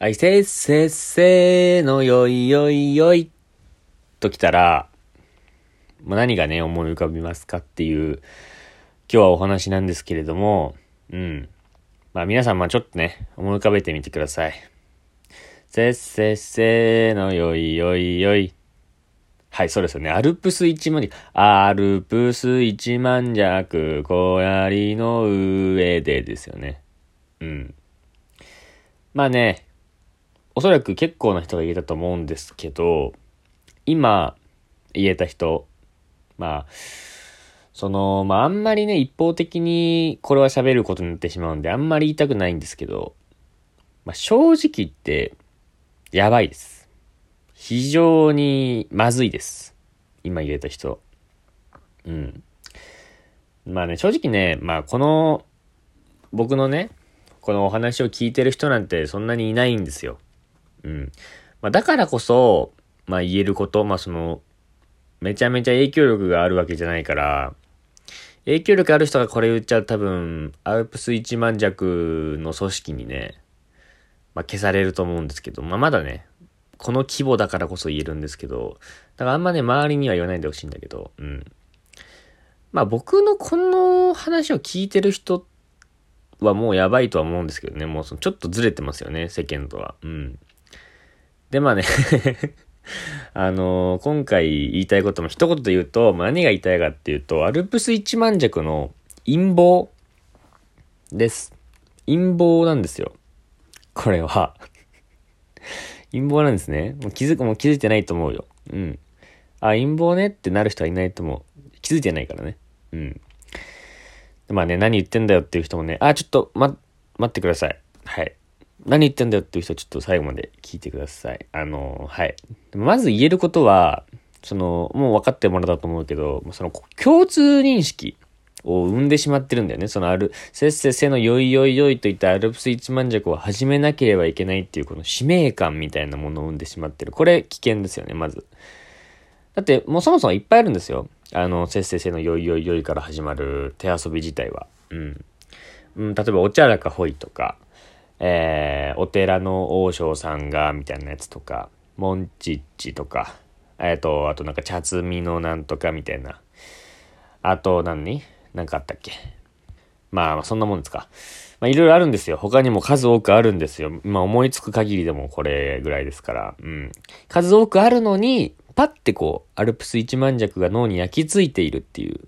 はい、せっせっせーのよいよいよいときたら、まあ、何がね、思い浮かびますかっていう、今日はお話なんですけれども、うん。まあ皆さん、まあちょっとね、思い浮かべてみてください。せっせっせーのよいよいよい。はい、そうですよね。アルプス一万尺。アルプス一万尺、小槍の上でですよね。うん。まあね、おそらく結構な人が言えたと思うんですけど、今言えた人、まあ、その、まああんまりね、一方的にこれは喋ることになってしまうんで、あんまり言いたくないんですけど、まあ正直言って、やばいです。非常にまずいです。今言えた人。うん。まあね、正直ね、まあこの、僕のね、このお話を聞いてる人なんてそんなにいないんですよ。うん。まあ、だからこそ、まあ言えること、まあその、めちゃめちゃ影響力があるわけじゃないから、影響力ある人がこれ言っちゃう多分、アルプス1万弱の組織にね、まあ消されると思うんですけど、まあまだね、この規模だからこそ言えるんですけど、だからあんまね、周りには言わないでほしいんだけど、うん。まあ僕のこの話を聞いてる人はもうやばいとは思うんですけどね、もうそのちょっとずれてますよね、世間とは。うん。で、まあね あのー、今回言いたいことも一言で言うと、まあ、何が言いたいかっていうと、アルプス一万尺の陰謀です。陰謀なんですよ。これは 陰謀なんですね。もう気づく、も気づいてないと思うよ。うん。あ、陰謀ねってなる人はいないと思う。気づいてないからね。うん。まあね、何言ってんだよっていう人もね、あ、ちょっと、ま、待ってください。はい。何言ってんだよっていう人はちょっと最後まで聞いてください。あの、はい。まず言えることは、その、もう分かってもらったと思うけど、その共通認識を生んでしまってるんだよね。そのある、せっせせのよいよいよいといったアルプス一万尺を始めなければいけないっていうこの使命感みたいなものを生んでしまってる。これ危険ですよね、まず。だって、もうそもそもいっぱいあるんですよ。あの、せっせせのよいよいよいから始まる手遊び自体は。うん。うん、例えば、お茶らかほいとか、えー、お寺の王将さんが、みたいなやつとか、モンチッチとか、えっ、ー、と、あとなんか茶摘みのなんとかみたいな。あと何、なんかあったっけ？まあ、そんなもんですか。まあ、いろいろあるんですよ。他にも数多くあるんですよ。まあ、思いつく限りでもこれぐらいですから。うん。数多くあるのに、パッてこう、アルプス一万弱が脳に焼き付いているっていう。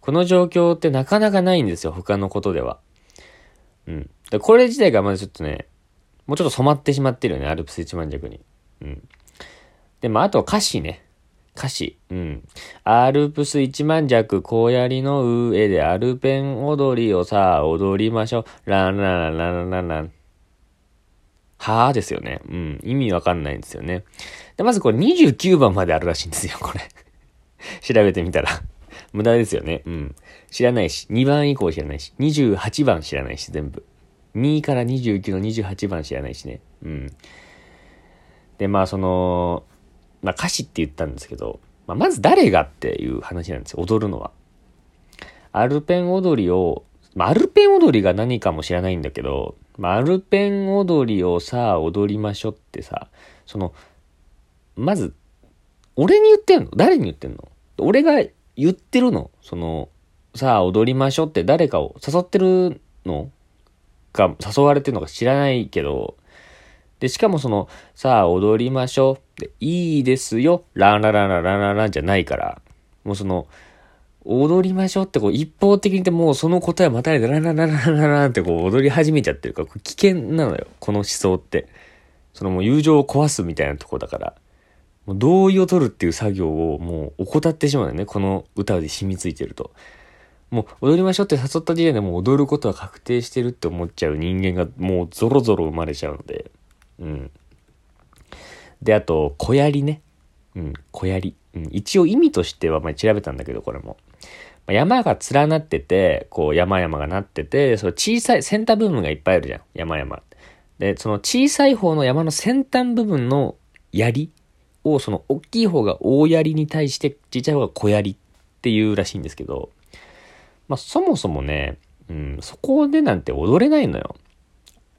この状況ってなかなかないんですよ。他のことでは。うん。で、これ自体がまだちょっとね、もうちょっと染まってしまってるよね、アルプス一万尺に。うん。で、まあ、あと歌詞ね。歌詞。うん。アルプス一万尺、小槍の上でアルペン踊りをさあ、踊りましょう。ランランランランラン。はぁですよね。うん。意味わかんないんですよね。で、まずこれ29番まであるらしいんですよ、これ。調べてみたら。無駄ですよね。うん。知らないし、2番以降知らないし、28番知らないし、全部。2から29の28番知らないしね。うん。で、まあその、まあ歌詞って言ったんですけど、まあ、まず誰がっていう話なんですよ、踊るのは。アルペン踊りを、まあ、アルペン踊りが何かも知らないんだけど、まあ、アルペン踊りをさあ踊りましょってさ、その、まず、俺に言ってんの？誰に言ってんの？俺が言ってるの？その、さあ踊りましょうって誰かを誘ってるの？か誘われてるのか知らないけど、で、しかもその、さあ踊りましょう。で、いいですよ。ランラララララランじゃないから、もうその、踊りましょうってこう一方的に言ってもうその答えまたいでランラララララランってこう踊り始めちゃってるから、危険なのよ。この思想って。そのもう友情を壊すみたいなとこだから。もう同意を取るっていう作業をもう怠ってしまうよね。この歌で染みついてると。もう踊りましょうって誘った時点でもう踊ることは確定してるって思っちゃう人間がもうゾロゾロ生まれちゃうので。うん。で、あと、小槍ね。うん、小槍。うん、一応意味としては、まあ、調べたんだけど、これも。まあ、山が連なってて、こう、山々がなってて、その小さい、先端部分がいっぱいあるじゃん。山々。で、その小さい方の山の先端部分の槍を、その大きい方が大槍に対して、ちっちゃい方が小槍っていうらしいんですけど、まあ、そもそもね、うん、そこでなんて踊れないのよ。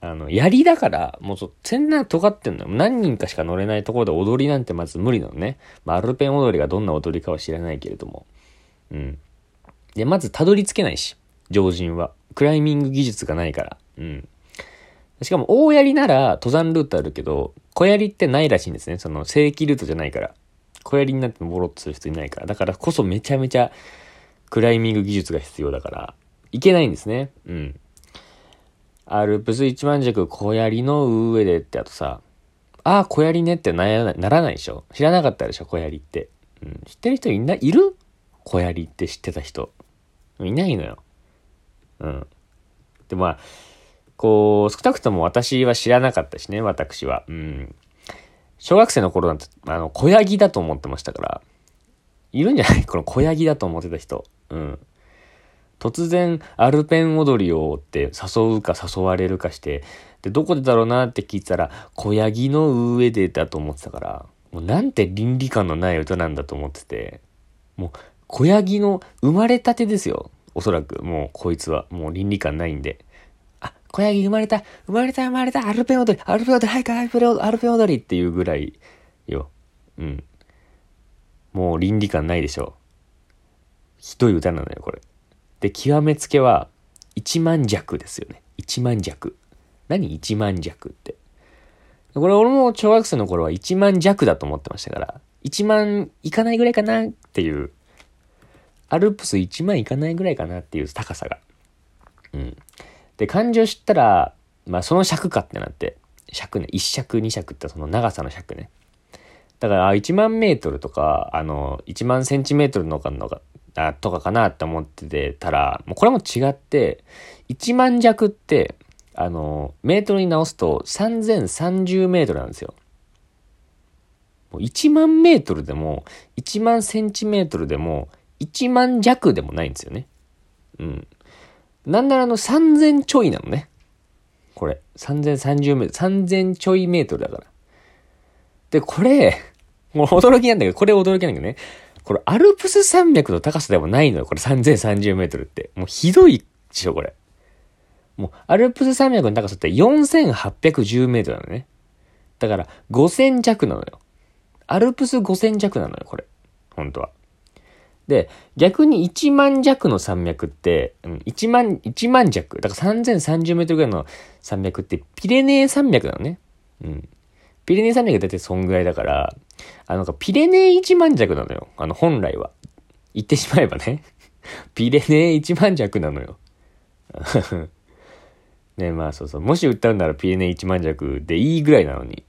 あの、槍だから、もうそ、全然尖ってんのよ。何人かしか乗れないところで踊りなんてまず無理なのね。まあ、アルペン踊りがどんな踊りかは知らないけれども。うん。で、まずたどり着けないし、常人は。クライミング技術がないから。うん。しかも、大槍なら登山ルートあるけど、小槍ってないらしいんですね。その、正規ルートじゃないから。小槍になって登ろうとする人いないから。だからこそめちゃめちゃクライミング技術が必要だから、いけないんですね。うん。アルプス一万尺小槍の上でってあとさ、ああ、小槍ねってならないならないでしょ知らなかったでしょ小槍って。うん。知ってる人いない、いる？小槍って知ってた人。いないのよ。うん。で、まあ、こう、少なくとも私は知らなかったしね、私は。うん。小学生の頃なんて、あの、小ヤギだと思ってましたから、いるんじゃない？この小ヤギだと思ってた人。うん。突然、アルペン踊りをって誘うか誘われるかして、で、どこでだろうなって聞いたら、小ヤギの上でだと思ってたから、もうなんて倫理観のない歌なんだと思ってて、もう、小ヤギの生まれたてですよ。おそらく、もうこいつは、もう倫理観ないんで。あ、小ヤギ生まれた、生まれた生まれた、アルペン踊り、アルペン踊り、はいか、アルペンアルペン踊りっていうぐらいよ。うん。もう倫理観ないでしょ。ひどい歌なのよ、これ。で、極めつけは、一万弱ですよね。一万弱。何？一万弱って。これ俺も小学生の頃は一万弱だと思ってましたから、一万いかないぐらいかなっていう、アルプス一万いかないぐらいかなっていう高さが。うん。で、漢字を知ったら、まあその尺かってなって、尺ね、一尺二尺ってその長さの尺ね。だから、1万メートルとか、あの、1万センチメートルのかのか、あとかかなって思っててたら、もうこれも違って、1万弱って、あの、メートルに直すと3030メートルなんですよ。もう1万メートルでも、1万センチメートルでも、1万弱でもないんですよね。うん。なんならあの3000ちょいなのね。これ。3030メートル。3000ちょいメートルだから。で、これ、もう驚きなんだけど、これ驚きなんだけどね。これアルプス山脈の高さでもないのよ。これ3030メートルって。もうひどいでしょ、これ。もうアルプス山脈の高さって4810メートルなのね。だから5000弱なのよ。アルプス5000弱なのよ、これ。本当は。で、逆に1万弱の山脈って、うん、1万、1万弱。だから3030メートルぐらいの山脈ってピレネー山脈なのね。うん。ピレネー山脈だってそんぐらいだから、あの、ピレネー一万弱なのよ。あの、本来は。言ってしまえばね。ピレネー一万弱なのよ。ね、まあそうそう。もし歌うならピレネー一万弱でいいぐらいなのに。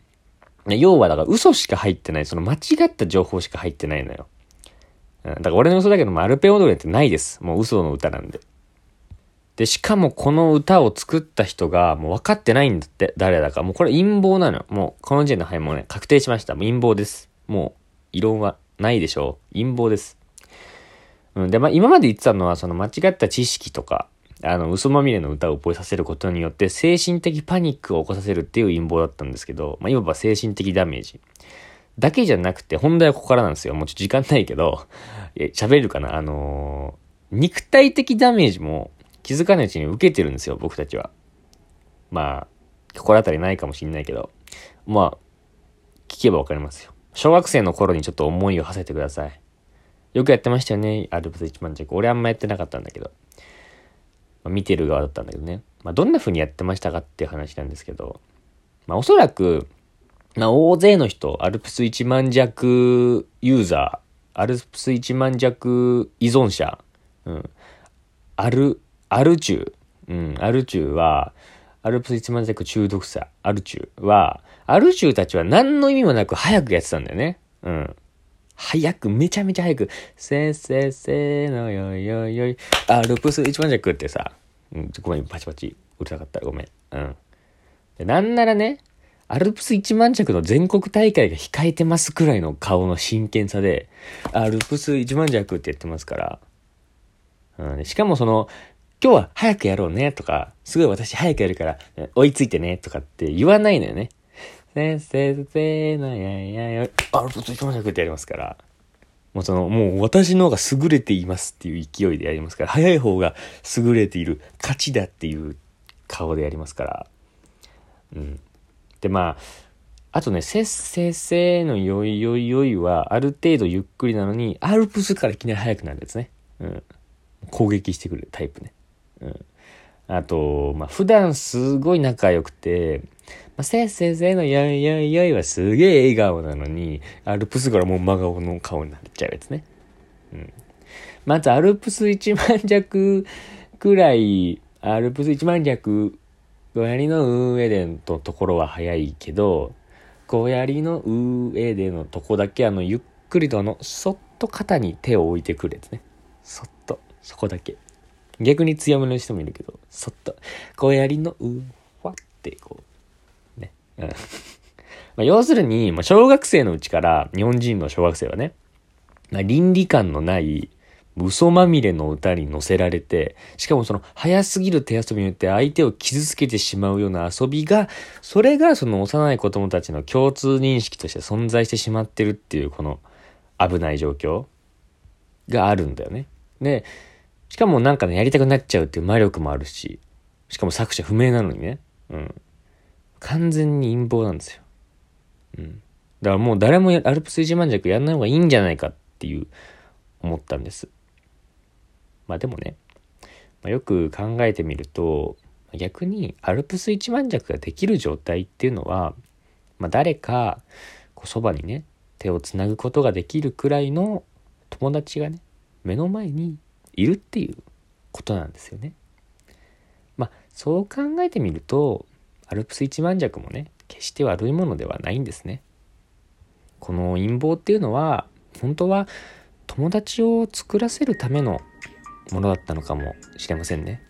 要はだから嘘しか入ってない。その間違った情報しか入ってないのよ。だから俺の嘘だけどもアルペ踊りってないです。もう嘘の歌なんで。で、しかもこの歌を作った人がもう分かってないんだって、誰だか。もうこれ陰謀なの。もうこの時点ではいもね、確定しました。もう陰謀です。もう、異論はないでしょう。陰謀です。うん。で、まあ今まで言ってたのはその間違った知識とか、あの、嘘まみれの歌を覚えさせることによって精神的パニックを起こさせるっていう陰謀だったんですけど、まあいわば精神的ダメージ。だけじゃなくて、本題はここからなんですよ。もうちょっと時間ないけど、喋るかな？あのー、肉体的ダメージも気づかないうちに受けてるんですよ、僕たちは。まあ、心当たりないかもしんないけど、まあ、聞けばわかりますよ。小学生の頃にちょっと思いを馳せてください。よくやってましたよね、アルプス一万弱。俺あんまやってなかったんだけど。まあ、見てる側だったんだけどね。まあ、どんな風にやってましたかっていう話なんですけど、まあ、おそらく、まあ、大勢の人、アルプス一万弱ユーザー、アルプス一万弱依存者、うん、アル、アルチュー、うん、アルチューは、アルプス一万弱中毒者、アルチューは、アルチューたちは何の意味もなく早くやってたんだよね。うん。早く、めちゃめちゃ早く、せーせーせーのよいよいよい、アルプス一万弱ってさ、うん、ごめん、パチパチ、うるさかったらごめん。うん。なんならね、アルプス一万弱の全国大会が控えてますくらいの顔の真剣さで、アルプス一万弱って言ってますから、うん、しかもその、今日は早くやろうねとか、すごい私早くやるから追いついてねとかって言わないのよね。先生、先生のやいやや、あ、ると一番早くってやりますから。もうその、もう私の方が優れていますっていう勢いでやりますから、早い方が優れている、勝ちだっていう顔でやりますから。うん。で、まあ、あとね、せっせっせのよいよいよいは、ある程度ゆっくりなのに、アルプスからいきなり速くなるやつね。うん。攻撃してくるタイプね。うん。あと、まあ、普段すごい仲良くて、まあ、せっせっせのよいよいよいはすげえ笑顔なのに、アルプスからもう真顔の顔になっちゃうやつね。うん。まず、アルプス1万弱くらい、アルプス1万弱、小槍の上でのところは早いけど、小槍の上でのとこだけあのゆっくりとあのそっと肩に手を置いてくるやつね。そっと。そこだけ。逆に強めの人もいるけどそっと。小槍のうわってこう。ね。うん。まあ要するに、まあ、小学生のうちから日本人の小学生はね、まあ、倫理観のない嘘まみれの歌に乗せられて、しかもその早すぎる手遊びによって相手を傷つけてしまうような遊びが、それがその幼い子供たちの共通認識として存在してしまってるっていうこの危ない状況があるんだよね。で、しかもなんかね、やりたくなっちゃうっていう魔力もあるし、しかも作者不明なのにね、うん。完全に陰謀なんですよ。うん。だからもう誰もアルプス一万弱やんない方がいいんじゃないかっていう思ったんです。まあでもね、まあ、よく考えてみると逆にアルプス一万弱ができる状態っていうのは、まあ、誰かこうそばにね手をつなぐことができるくらいの友達がね目の前にいるっていうことなんですよね。まあそう考えてみるとアルプス一万弱もね決して悪いものではないんですね。この陰謀っていうのは本当は友達を作らせるためのものだったのかもしれませんね。